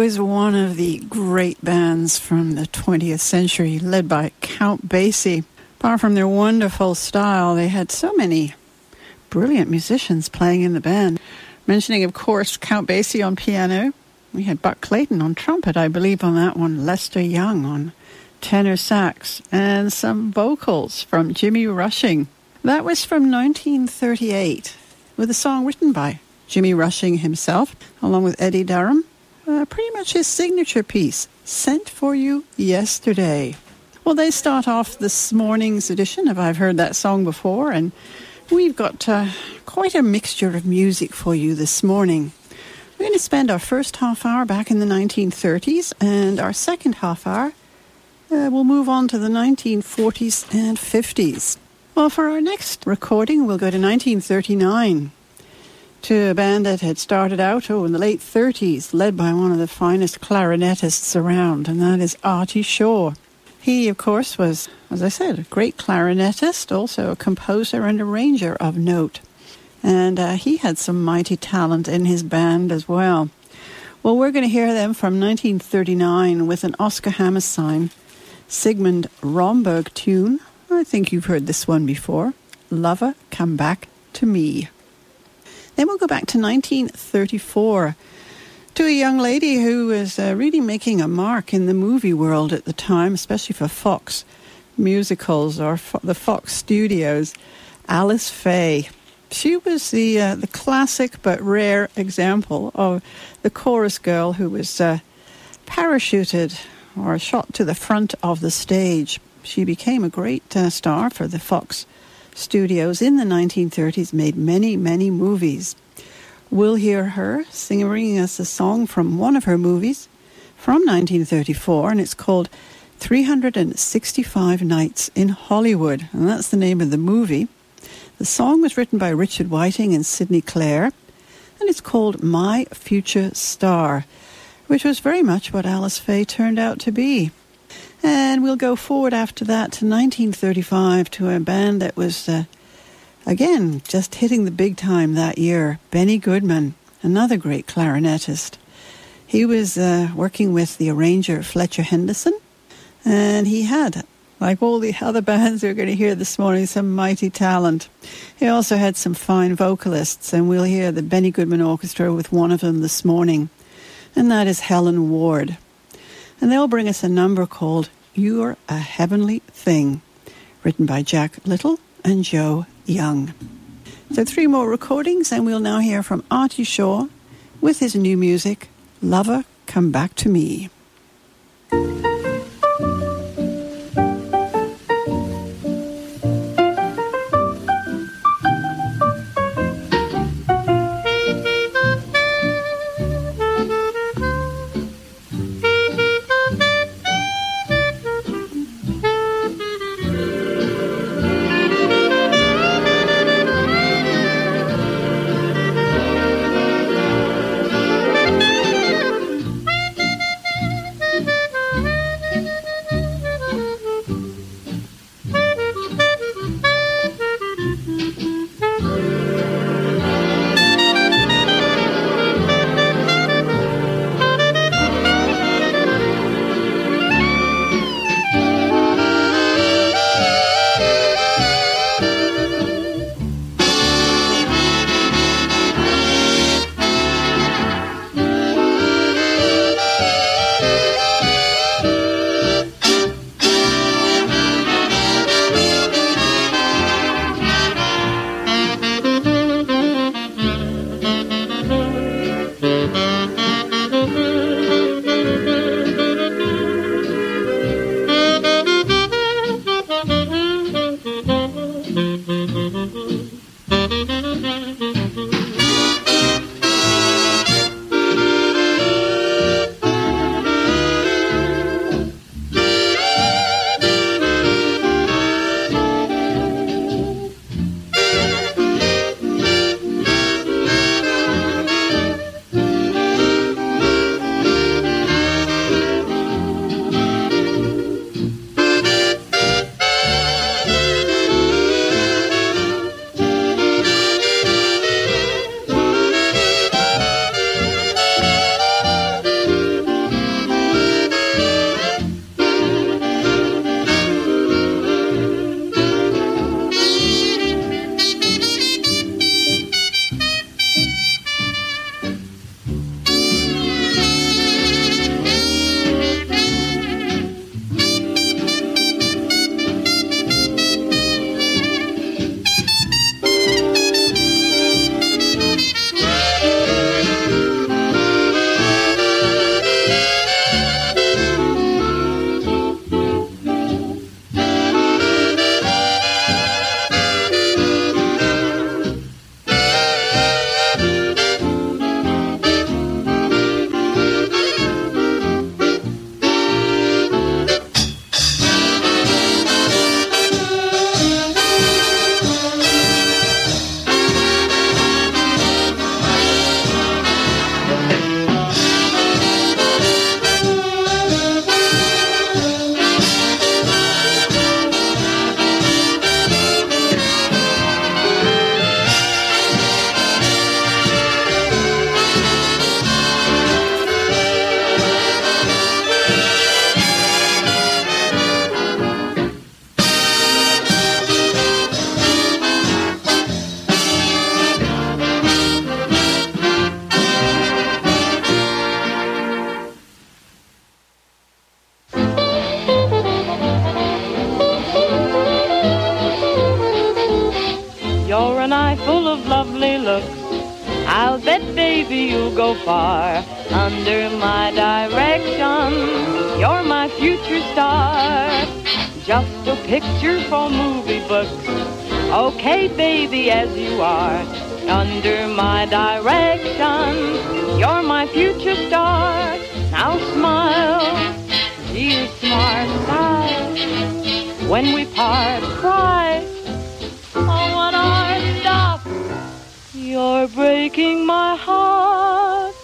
Was one of the great bands from the 20th century, led by Count Basie. Apart from their wonderful style, they had so many brilliant musicians playing in the band. Mentioning, of course, Count Basie on piano. We had Buck Clayton on trumpet, I believe, on that one. Lester Young on tenor sax, and some vocals from Jimmy Rushing. That was from 1938, with a song written by Jimmy Rushing himself, along with Eddie Durham uh, pretty much his signature piece, Sent for You Yesterday. Well, they start off this morning's edition of I've Heard That Song Before, and we've got uh, quite a mixture of music for you this morning. We're going to spend our first half hour back in the 1930s, and our second half hour uh, we'll move on to the 1940s and 50s. Well, for our next recording, we'll go to 1939 to a band that had started out oh, in the late 30s, led by one of the finest clarinetists around, and that is Artie Shaw. He, of course, was, as I said, a great clarinetist, also a composer and arranger of note. And uh, he had some mighty talent in his band as well. Well, we're going to hear them from 1939 with an Oscar Hammerstein Sigmund Romberg tune. I think you've heard this one before. Lover, Come Back to Me. Then we'll go back to 1934 to a young lady who was uh, really making a mark in the movie world at the time, especially for Fox musicals or fo- the Fox studios, Alice Faye. She was the uh, the classic but rare example of the chorus girl who was uh, parachuted or shot to the front of the stage. She became a great uh, star for the Fox studios in the 1930s, made many, many movies. We'll hear her singing us a song from one of her movies from 1934, and it's called 365 Nights in Hollywood, and that's the name of the movie. The song was written by Richard Whiting and Sidney Clare, and it's called My Future Star, which was very much what Alice Faye turned out to be. And we'll go forward after that to 1935 to a band that was, uh, again, just hitting the big time that year Benny Goodman, another great clarinetist. He was uh, working with the arranger Fletcher Henderson, and he had, like all the other bands we're going to hear this morning, some mighty talent. He also had some fine vocalists, and we'll hear the Benny Goodman Orchestra with one of them this morning, and that is Helen Ward and they'll bring us a number called You're a Heavenly Thing, written by Jack Little and Joe Young. So, three more recordings, and we'll now hear from Artie Shaw with his new music, Lover, Come Back to Me. When we part, cry. Oh, what art stop? You're breaking my heart.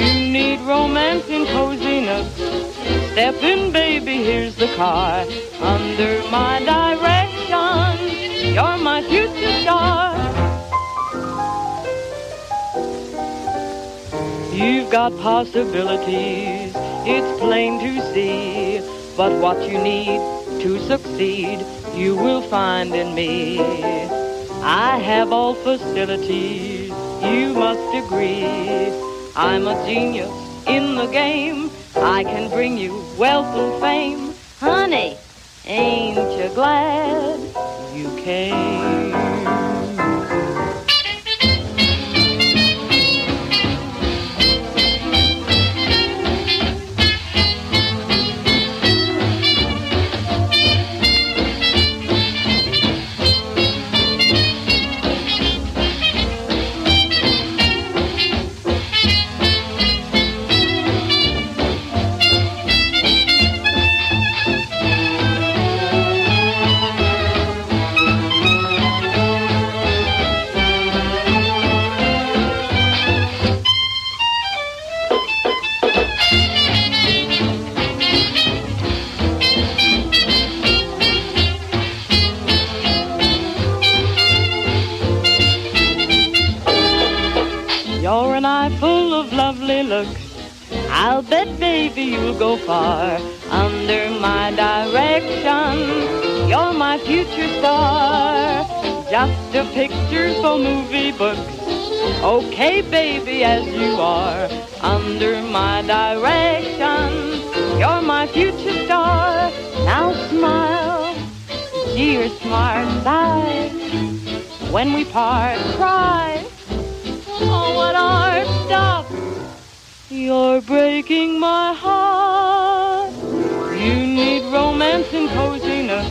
You need romance and coziness. Step in, baby, here's the car. Under my direction, you're my future star. You've got possibilities, it's plain to see. But what you need to succeed, you will find in me. I have all facilities, you must agree. I'm a genius in the game. I can bring you wealth and fame. Honey, ain't you glad you came? Far under my direction. You're my future star, just a picture for movie books. Okay, baby, as you are, under my direction. You're my future star. Now smile, dear smart side. When we part, cry. Oh, what art stop you're breaking my heart. You need romance and coziness.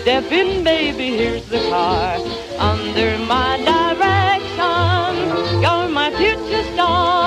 Step in, baby, here's the car. Under my direction, you're my future star.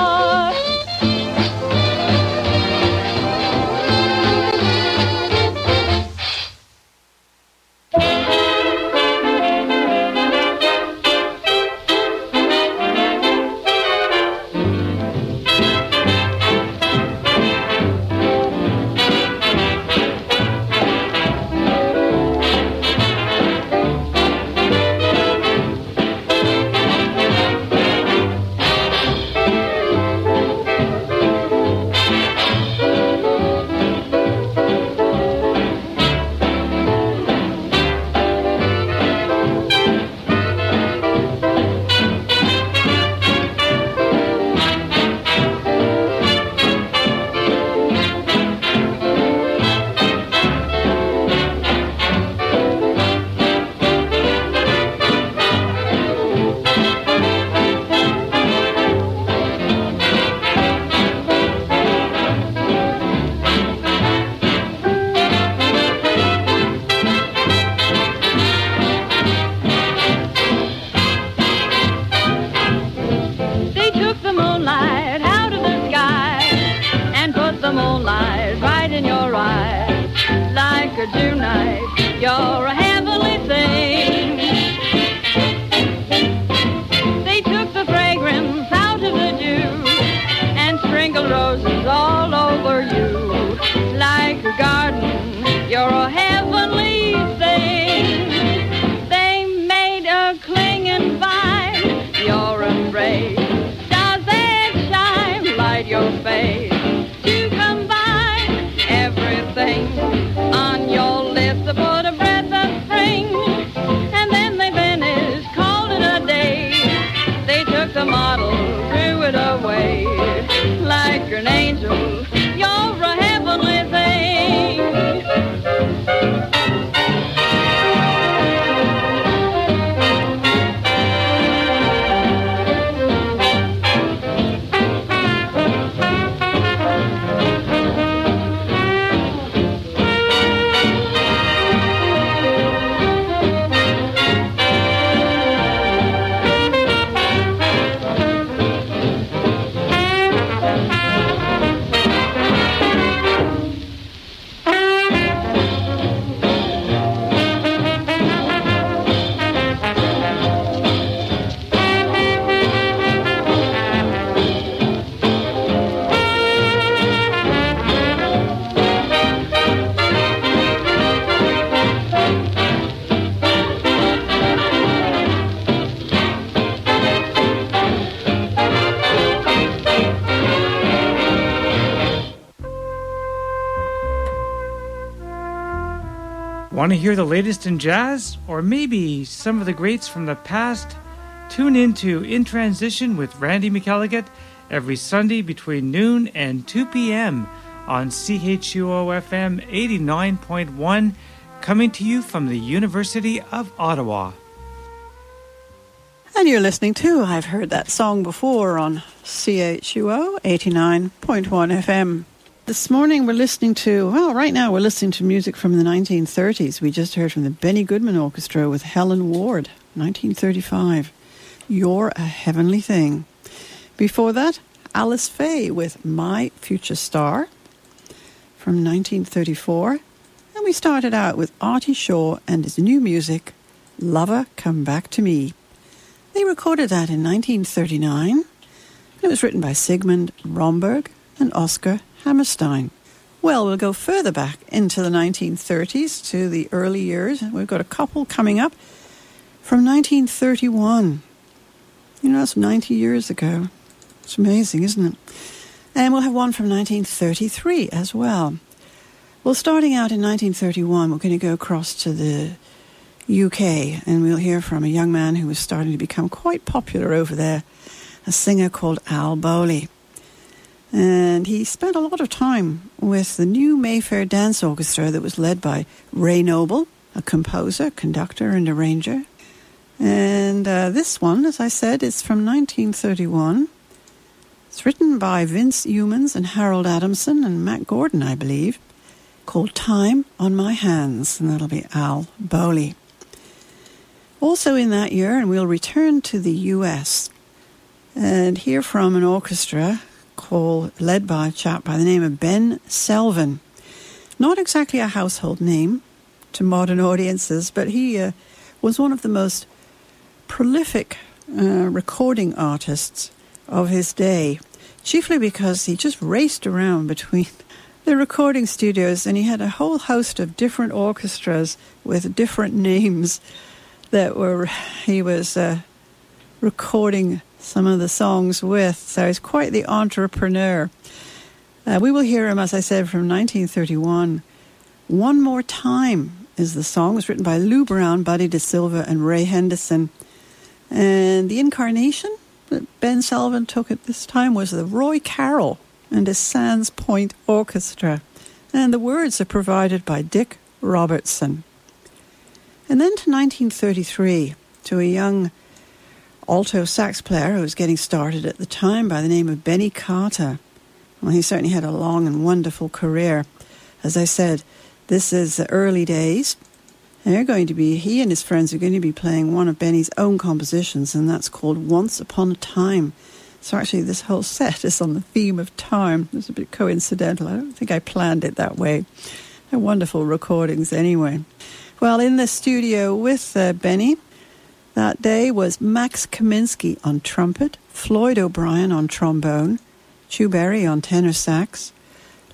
Tonight night. You're a Want to hear the latest in jazz? Or maybe some of the greats from the past? Tune in to In Transition with Randy McElligott every Sunday between noon and 2 p.m. on CHUO FM 89.1, coming to you from the University of Ottawa. And you're listening to I've Heard That Song Before on CHUO 89.1 FM. This morning we're listening to, well, right now we're listening to music from the 1930s. We just heard from the Benny Goodman Orchestra with Helen Ward, 1935. You're a Heavenly Thing. Before that, Alice Faye with My Future Star from 1934. And we started out with Artie Shaw and his new music, Lover Come Back to Me. They recorded that in 1939. It was written by Sigmund Romberg and Oscar Hammerstein. Well, we'll go further back into the 1930s to the early years. We've got a couple coming up from 1931. You know, that's 90 years ago. It's amazing, isn't it? And we'll have one from 1933 as well. Well, starting out in 1931, we're going to go across to the UK and we'll hear from a young man who was starting to become quite popular over there, a singer called Al Bowlly. And he spent a lot of time with the new Mayfair Dance Orchestra that was led by Ray Noble, a composer, conductor, and arranger. And uh, this one, as I said, is from 1931. It's written by Vincent Youmans and Harold Adamson and Mack Gordon, I believe, called Time on My Hands, and that'll be Al Bowlly. Also in that year, and we'll return to the US and hear from an orchestra called, led by a chap by the name of Ben Selvin. Not exactly a household name to modern audiences, but he uh, was one of the most prolific uh, recording artists of his day, chiefly because he just raced around between the recording studios and he had a whole host of different orchestras with different names that were he was uh, recording some of the songs with. So he's quite the entrepreneur. Uh, we will hear him, as I said, from 1931. One More Time is the song. It was written by Lou Brown, Buddy DeSylva, and Ray Henderson. And the incarnation that Ben Selvin took at this time was the Roy Carroll and his Sands Point Orchestra. And the words are provided by Dick Robertson. And then to 1933, to a young alto sax player who was getting started at the time by the name of Benny Carter. Well, he certainly had a long and wonderful career. As I said, this is the early days. They're going to be, he and his friends are going to be playing one of Benny's own compositions, and that's called Once Upon a Time. So actually, this whole set is on the theme of time. It's a bit coincidental. I don't think I planned it that way. They're wonderful recordings anyway. Well, in the studio with uh, Benny that day was Max Kaminsky on trumpet, Floyd O'Brien on trombone, Chu Berry on tenor sax,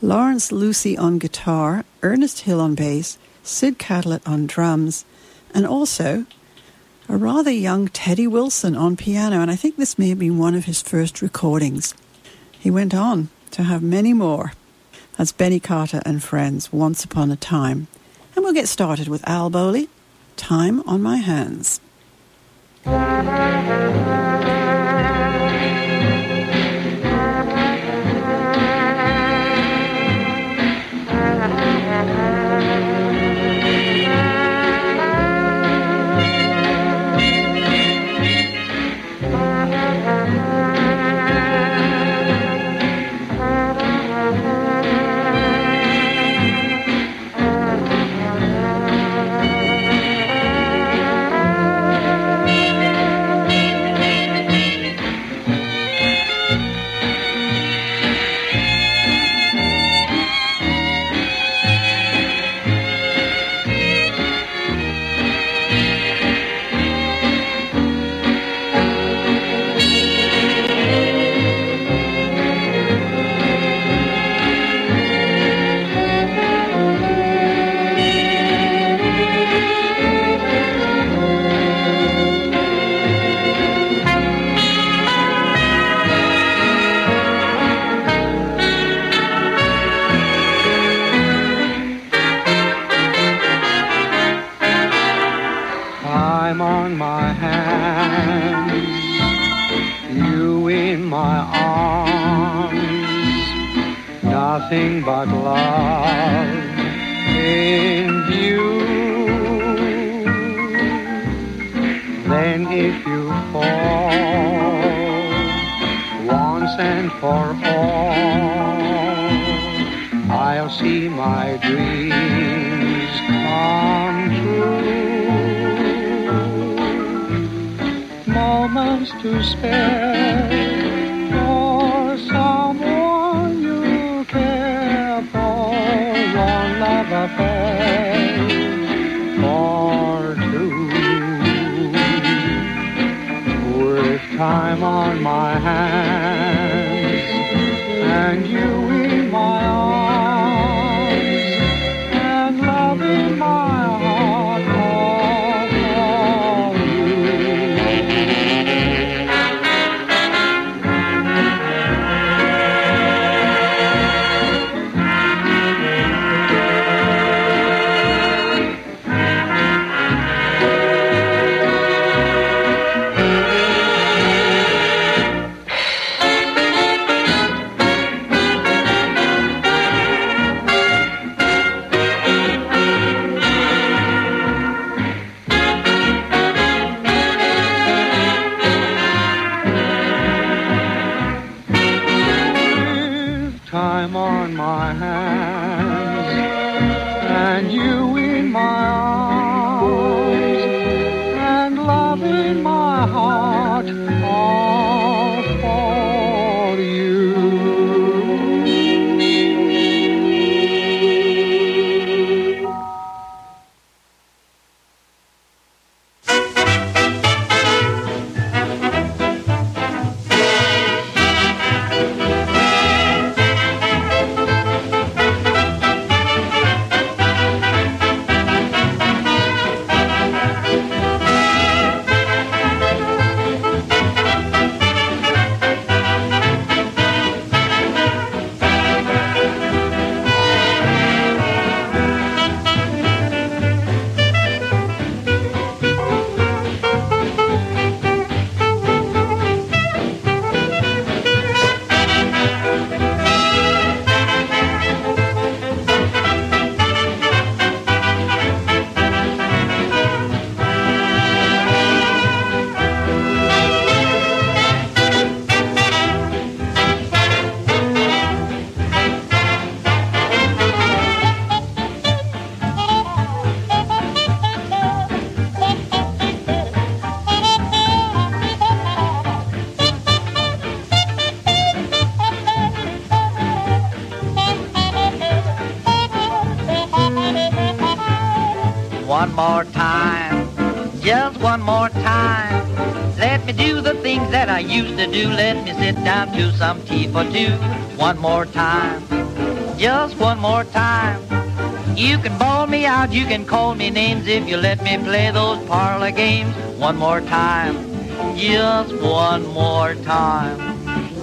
Lawrence Lucie on guitar, Ernest Hill on bass, Sid Catlett on drums, and also a rather young Teddy Wilson on piano. And I think this may have been one of his first recordings. He went on to have many more. That's Benny Carter and Friends, Once Upon a Time. And we'll get started with Al Bowlly, Time on My Hands. Thank you. But love in view. Then if you fall once and for all, I'll see my dreams come true. Moments to spare time on my hands and you used to do. Let me sit down to some tea for two. One more time, just one more time. You can bawl me out, you can call me names if you let me play those parlor games. One more time, just one more time.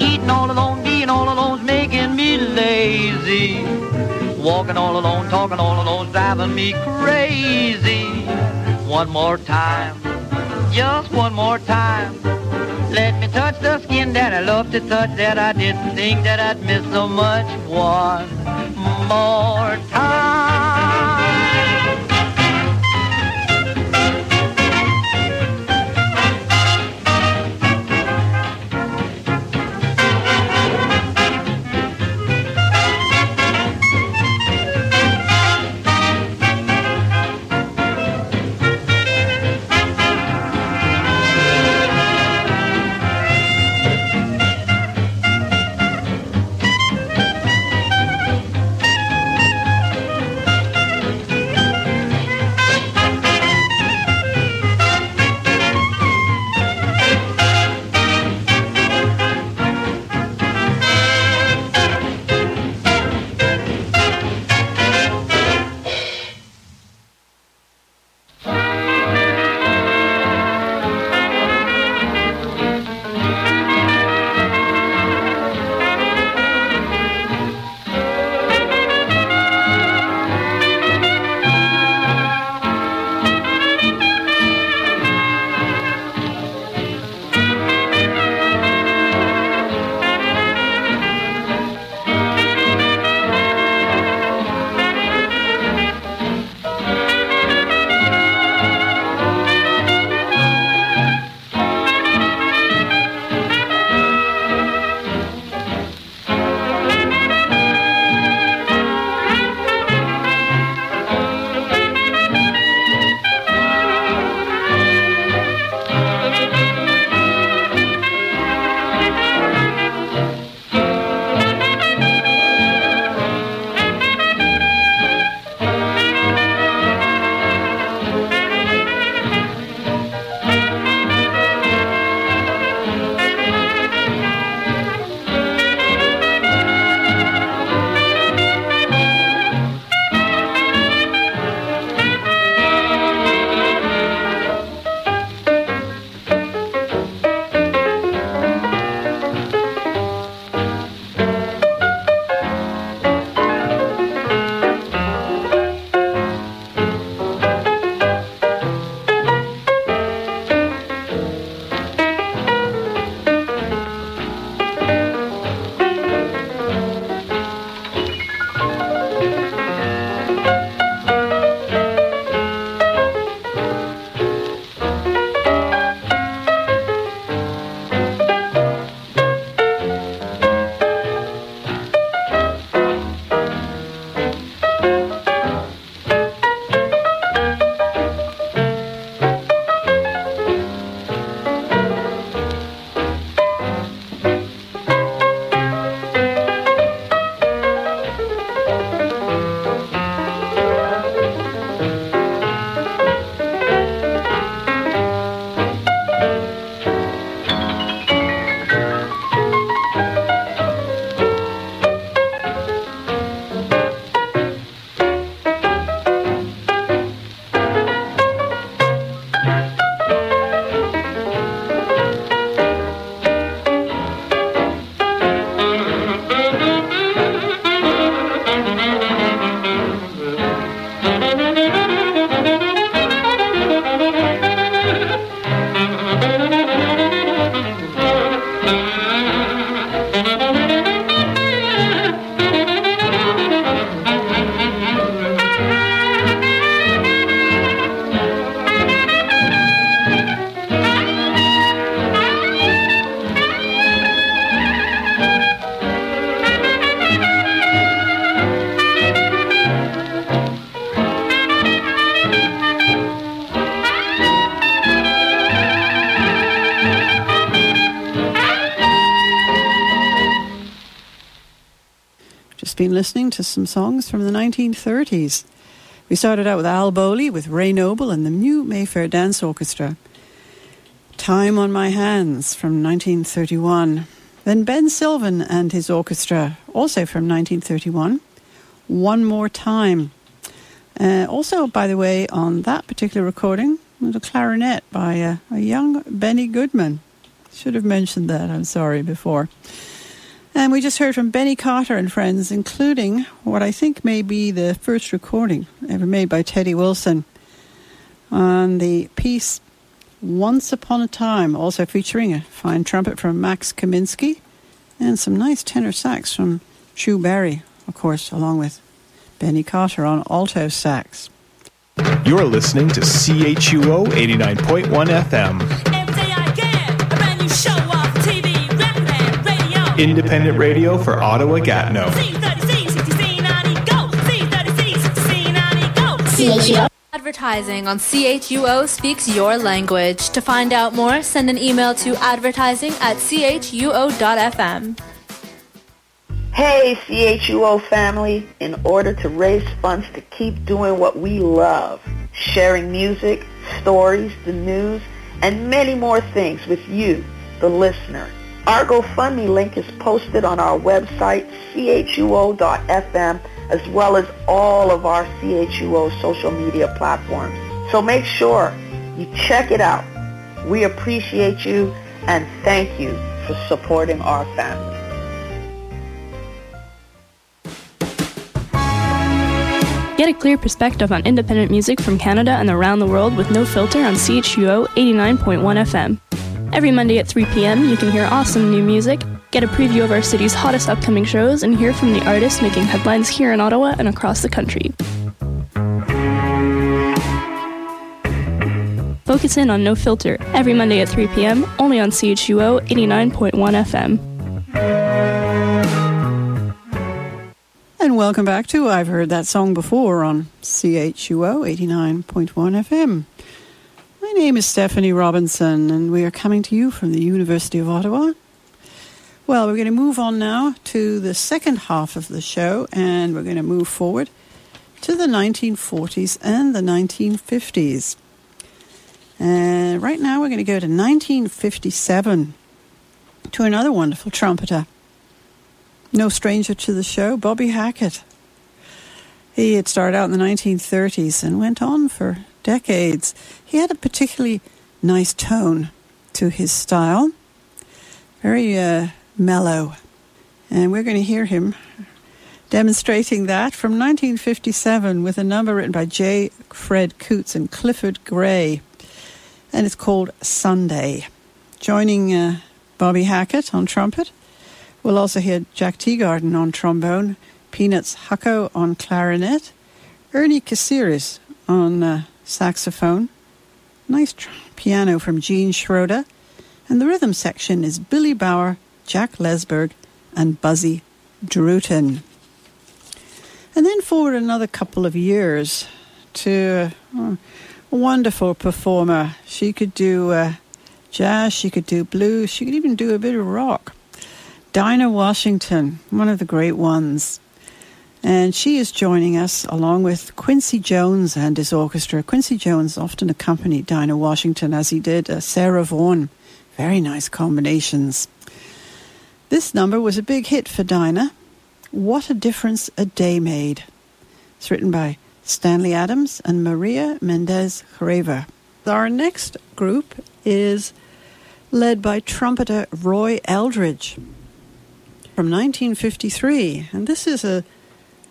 Eating all alone, being all alone's making me lazy. Walking all alone, talking all alone's driving me crazy. One more time, just one more time. Touch the skin that I love to touch that I didn't think that I'd miss so much. One more listening to some songs from the 1930s. We started out with Al Bowlly with Ray Noble and the New Mayfair Dance Orchestra. Time on My Hands from 1931. Then Ben Selvin and his orchestra, also from 1931. One More Time. Uh, also, by the way, on that particular recording was a clarinet by uh, a young Benny Goodman. Should have mentioned that, I'm sorry, before. And we just heard from Benny Carter and friends, including what I think may be the first recording ever made by Teddy Wilson on the piece once Upon a Time, also featuring a fine trumpet from Max Kaminsky and some nice tenor sax from Chu Berry, of course, along with Benny Carter on alto sax. You're listening to CHUO 89.1 FM. Independent radio for Ottawa Gatineau. CHUO. Advertising on CHUO speaks your language. To find out more, send an email to advertising at chuo.fm. Hey, CHUO family, in order to raise funds to keep doing what we love, sharing music, stories, the news, and many more things with you, the listener. Our GoFundMe link is posted on our website, chuo.fm, as well as all of our CHUO social media platforms. So make sure you check it out. We appreciate you and thank you for supporting our family. Get a clear perspective on independent music from Canada and around the world with no filter on CHUO 89.1 FM. Every Monday at 3 p.m., you can hear awesome new music, get a preview of our city's hottest upcoming shows, and hear from the artists making headlines here in Ottawa and across the country. Focus in on No Filter every Monday at 3 p.m., only on CHUO 89.1 FM. And welcome back to I've Heard That Song Before on CHUO 89.1 FM. My name is Stephanie Robinson, and we are coming to you from the University of Ottawa. Well, we're going to move on now to the second half of the show, and we're going to move forward to the 1940s and the 1950s. And right now, we're going to go to 1957 to another wonderful trumpeter. No stranger to the show, Bobby Hackett. He had started out in the 1930s and went on for decades. He had a particularly nice tone to his style, very uh, mellow. And we're going to hear him demonstrating that from 1957 with a number written by J. Fred Coots and Clifford Gray. And it's called Sunday. Joining uh, Bobby Hackett on trumpet, we'll also hear Jack Teagarden on trombone, Peanuts Hucko on clarinet, Ernie Caceres on uh, saxophone, nice tr- piano from Gene Schroeder, and the rhythm section is Billy Bauer, Jack Lesberg, and Buzzy Drootin. And then forward another couple of years to uh, a wonderful performer. She could do uh, jazz, she could do blues, she could even do a bit of rock. Dinah Washington, one of the great ones. And she is joining us along with Quincy Jones and his orchestra. Quincy Jones often accompanied Dinah Washington as he did uh, Sarah Vaughan. Very nice combinations. This number was a big hit for Dinah. What a Difference a Day Made. It's written by Stanley Adams and Maria Mendez Grever. Our next group is led by trumpeter Roy Eldridge from 1953. And this is a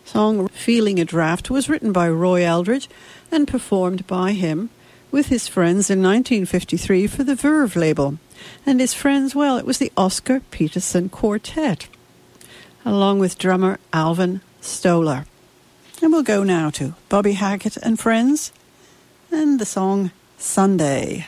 song, Feeling a Draft, was written by Roy Eldridge and performed by him with his friends in 1953 for the Verve label. And his friends, well, it was the Oscar Peterson Quartet, along with drummer Alvin Stoller. And we'll go now to Bobby Hackett and Friends and the song Sunday.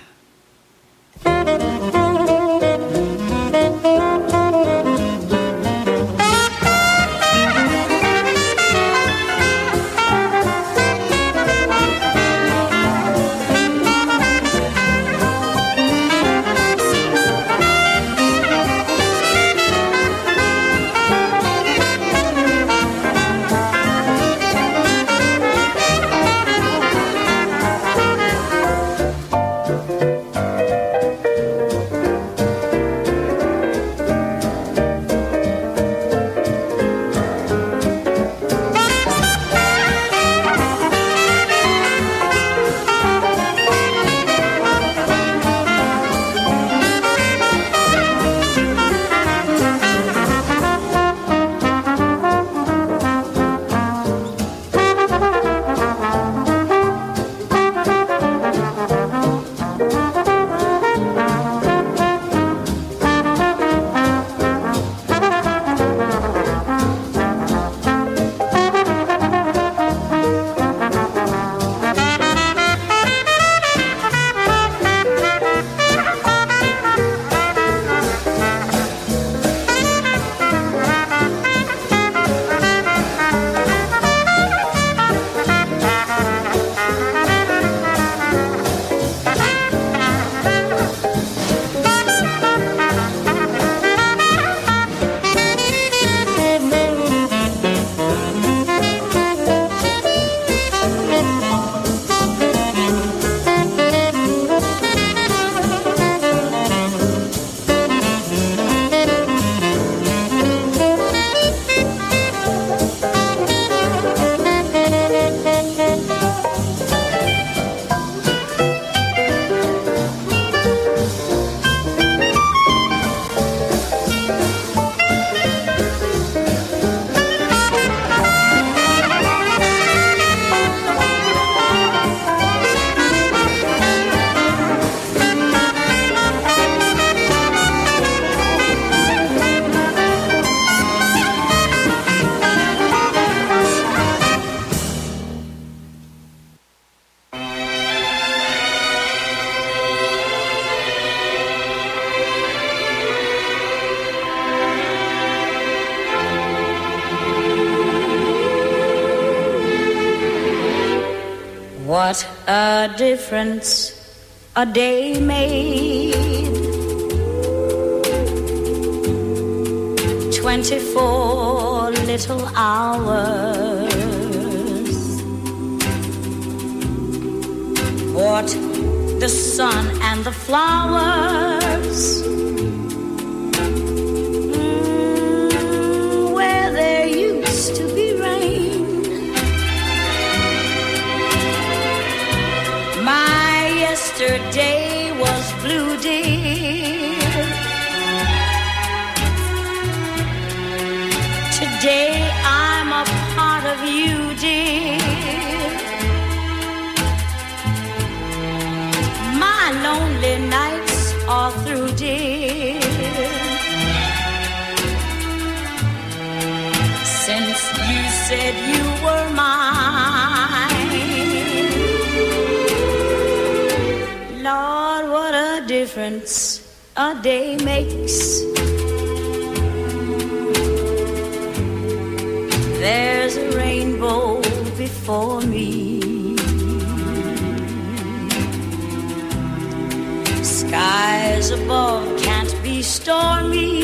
Difference a day made. Twenty-four little hours. What the sun and the flowers. Difference a day makes. There's a rainbow before me. Skies above can't be stormy.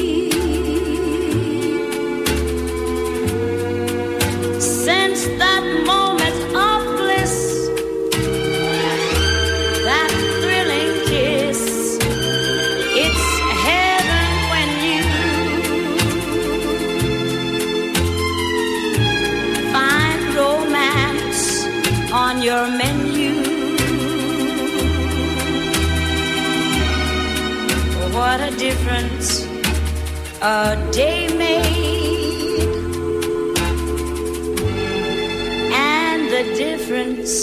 A day made, and the difference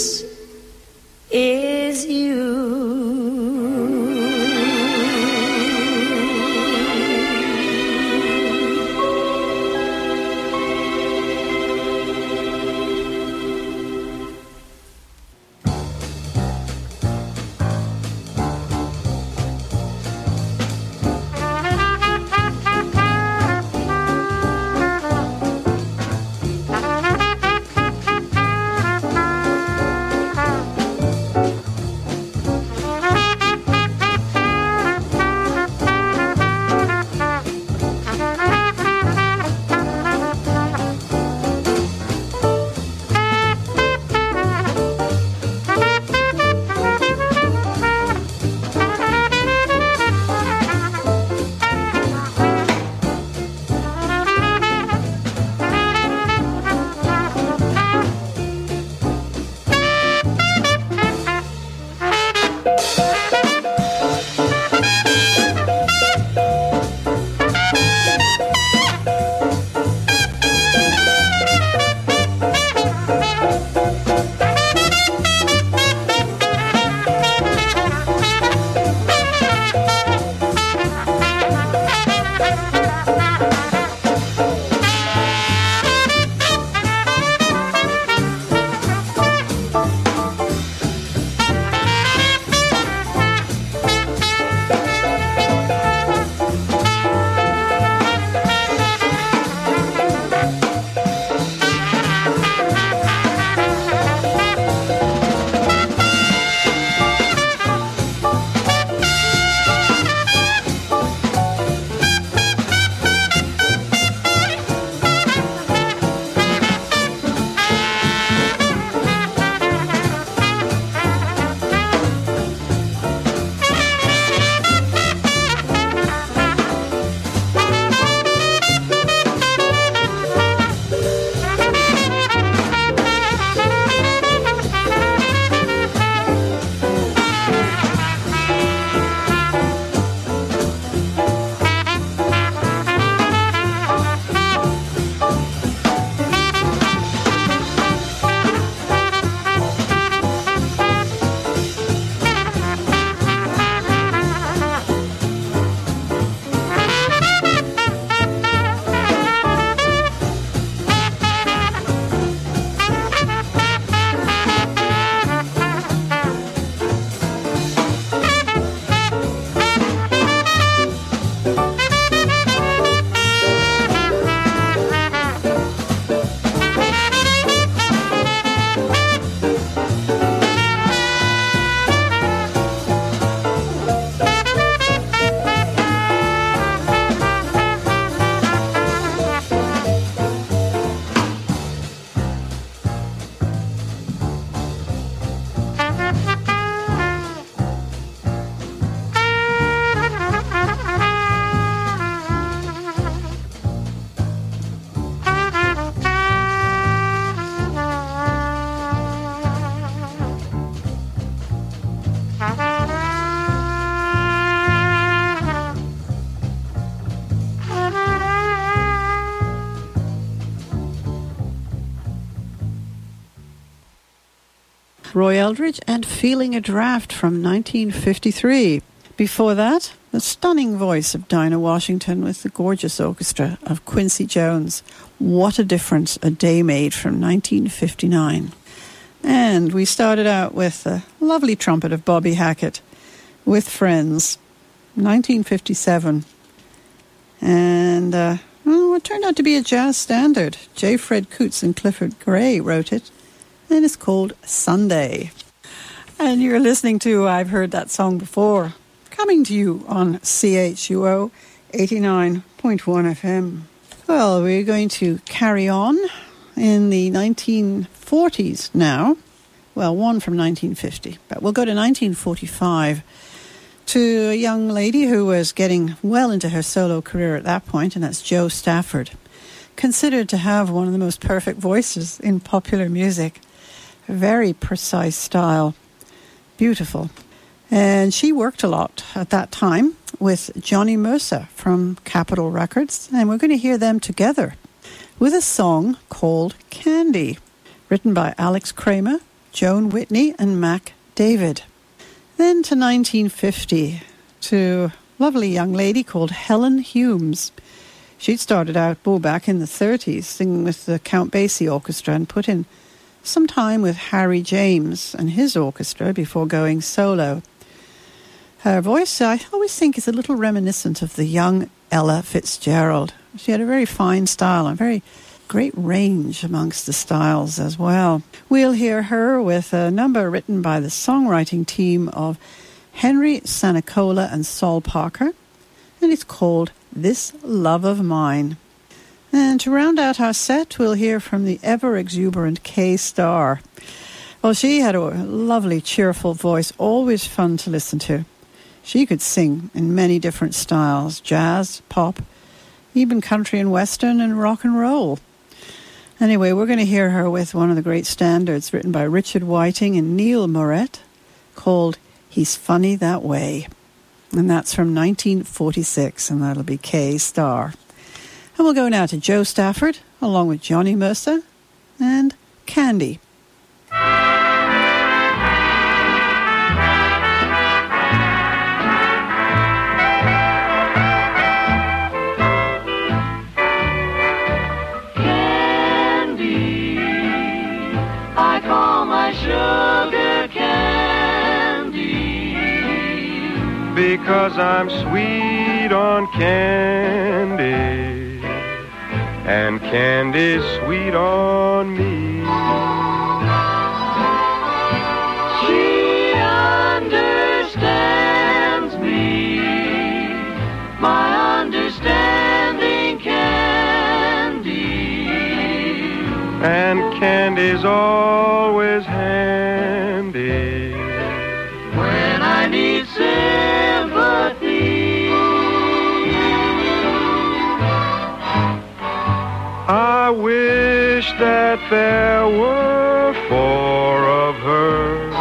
Eldridge and Feeling a Draft from 1953. Before that, the stunning voice of Dinah Washington with the gorgeous orchestra of Quincy Jones. What a difference a day made from 1959. And we started out with the lovely trumpet of Bobby Hackett with Friends, 1957. And uh, well, it turned out to be a jazz standard. J. Fred Coots and Clifford Gray wrote it, and it's called Sunday. And you're listening to I've Heard That Song Before, coming to you on CHUO 89.1 FM. Well, we're going to carry on in the 1940s now. Well, one from 1950, but we'll go to 1945 to a young lady who was getting well into her solo career at that point, and that's Jo Stafford. Considered to have one of the most perfect voices in popular music. Very precise style. Beautiful. And she worked a lot at that time with Johnny Mercer from Capitol Records, and we're going to hear them together with a song called Candy, written by Alex Kramer, Joan Whitney, and Mack David. Then to 1950, to a lovely young lady called Helen Humes. She'd started out oh, back in the 30s singing with the Count Basie Orchestra and put in some time with Harry James and his orchestra before going solo. Her voice, I always think, is a little reminiscent of the young Ella Fitzgerald. She had a very fine style and very great range amongst the styles as well. We'll hear her with a number written by the songwriting team of Henry Sanicola and Sol Parker, and it's called This Love of Mine. And to round out our set, we'll hear from the ever exuberant Kay Starr. Well, she had a lovely, cheerful voice, always fun to listen to. She could sing in many different styles jazz, pop, even country and western, and rock and roll. Anyway, we're going to hear her with one of the great standards written by Richard Whiting and Neil Moret called He's Funny That Way. And that's from 1946, and that'll be Kay Starr. And we'll go now to Jo Stafford, along with Johnny Mercer and Candy. Candy I call my sugar Candy. because I'm sweet on candy, and candy's sweet on me. That there were four of her,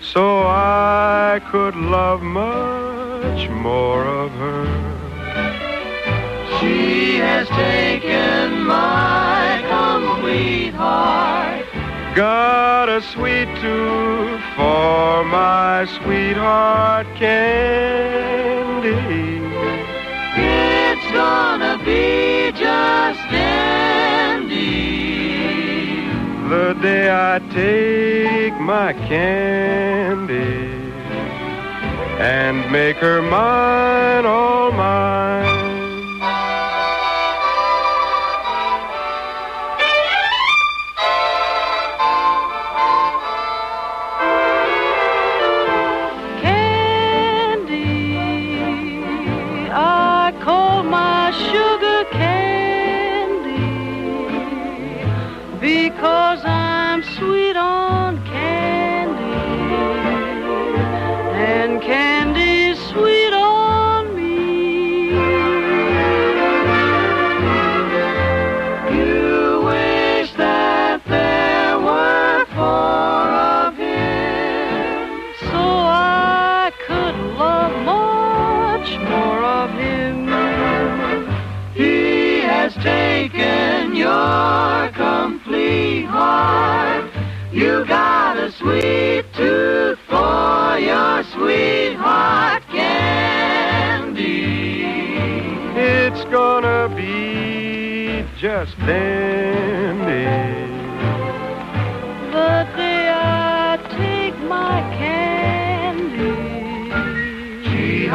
so I could love much more of her. She has taken my complete heart. Got a sweet tooth for my sweetheart candy. It's gonna be just. The day I take my candy and make her mine, all mine. you got a sweet tooth for your sweetheart candy. It's gonna be just dandy. But day I take my candy. Gee,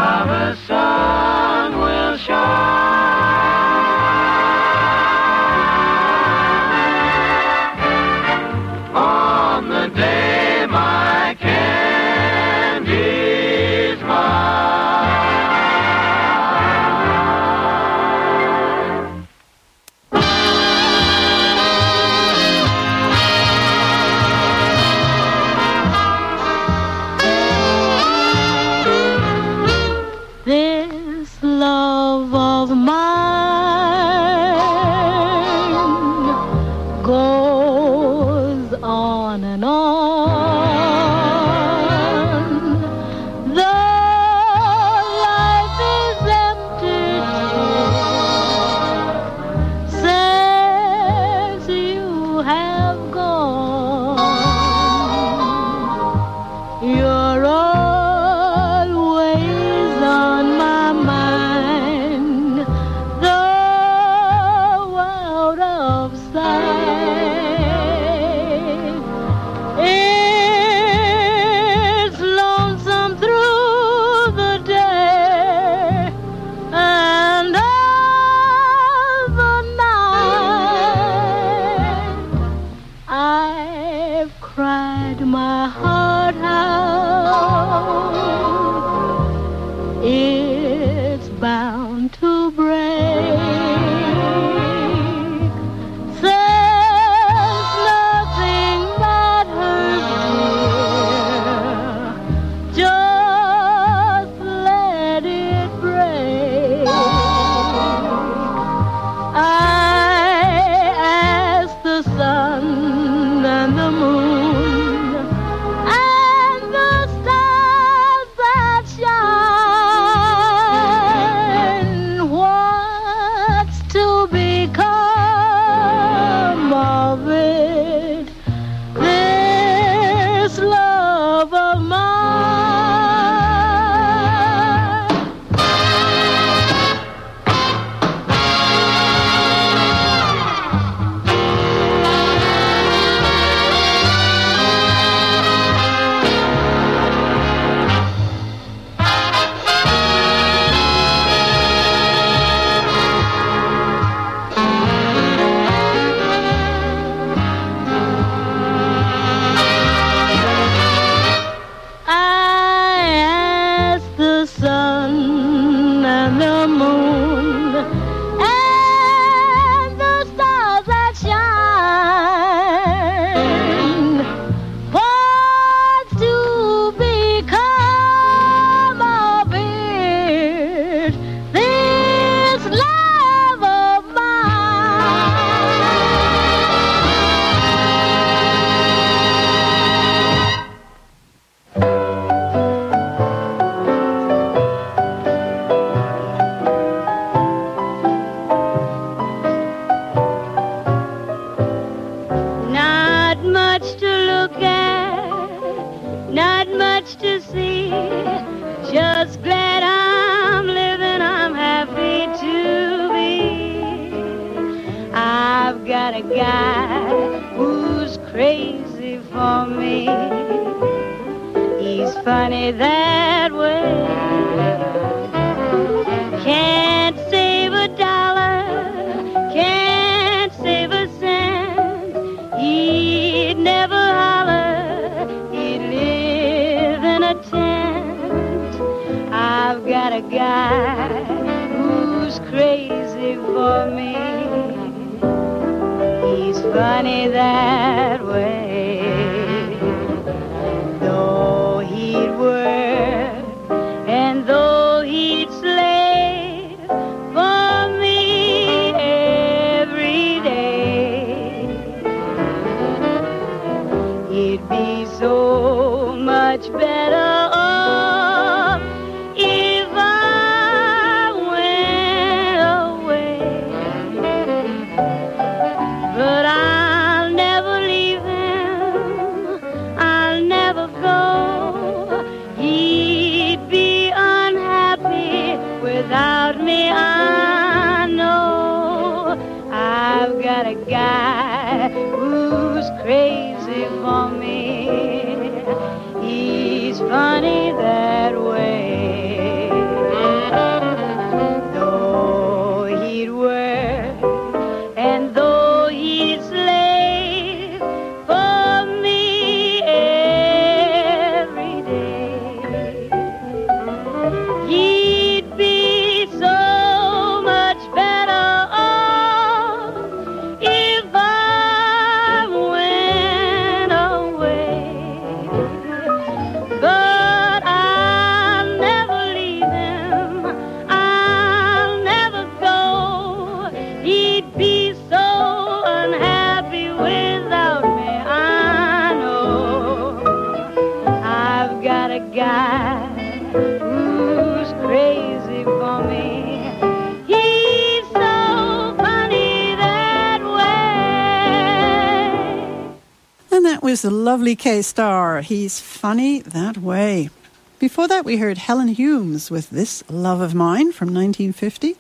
the lovely Kay Starr. He's funny that way. Before that, we heard Helen Humes with This Love of Mine from 1950.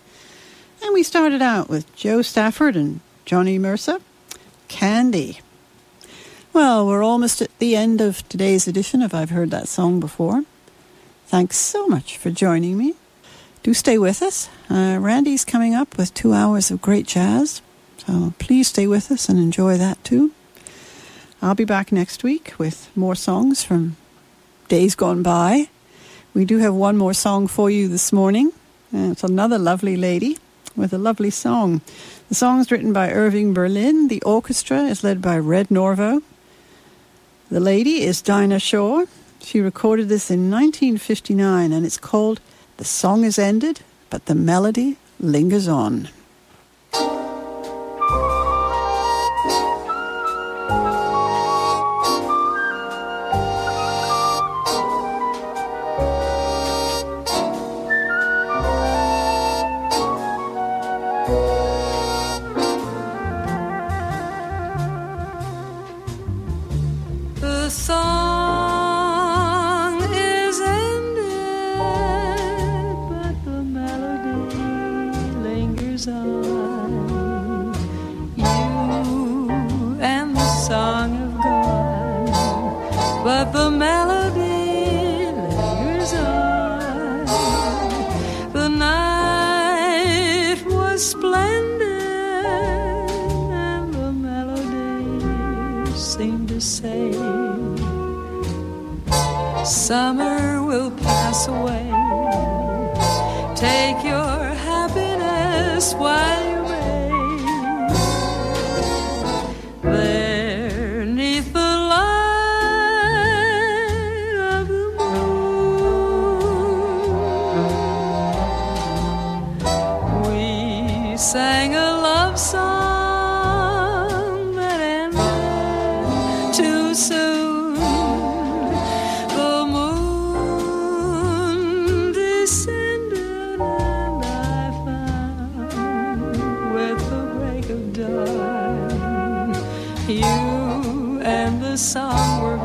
And we started out with Jo Stafford and Johnny Mercer, Candy. Well, we're almost at the end of today's edition of I've Heard That Song Before. Thanks so much for joining me. Do stay with us. Uh, Randy's coming up with two hours of great jazz, so please stay with us and enjoy that too. I'll be back next week with more songs from days gone by. We do have one more song for you this morning. Uh, it's another lovely lady with a lovely song. The song is written by Irving Berlin. The orchestra is led by Red Norvo. The lady is Dinah Shore. She recorded this in 1959 and it's called The Song Is Ended, but the Melody Lingers On. Song were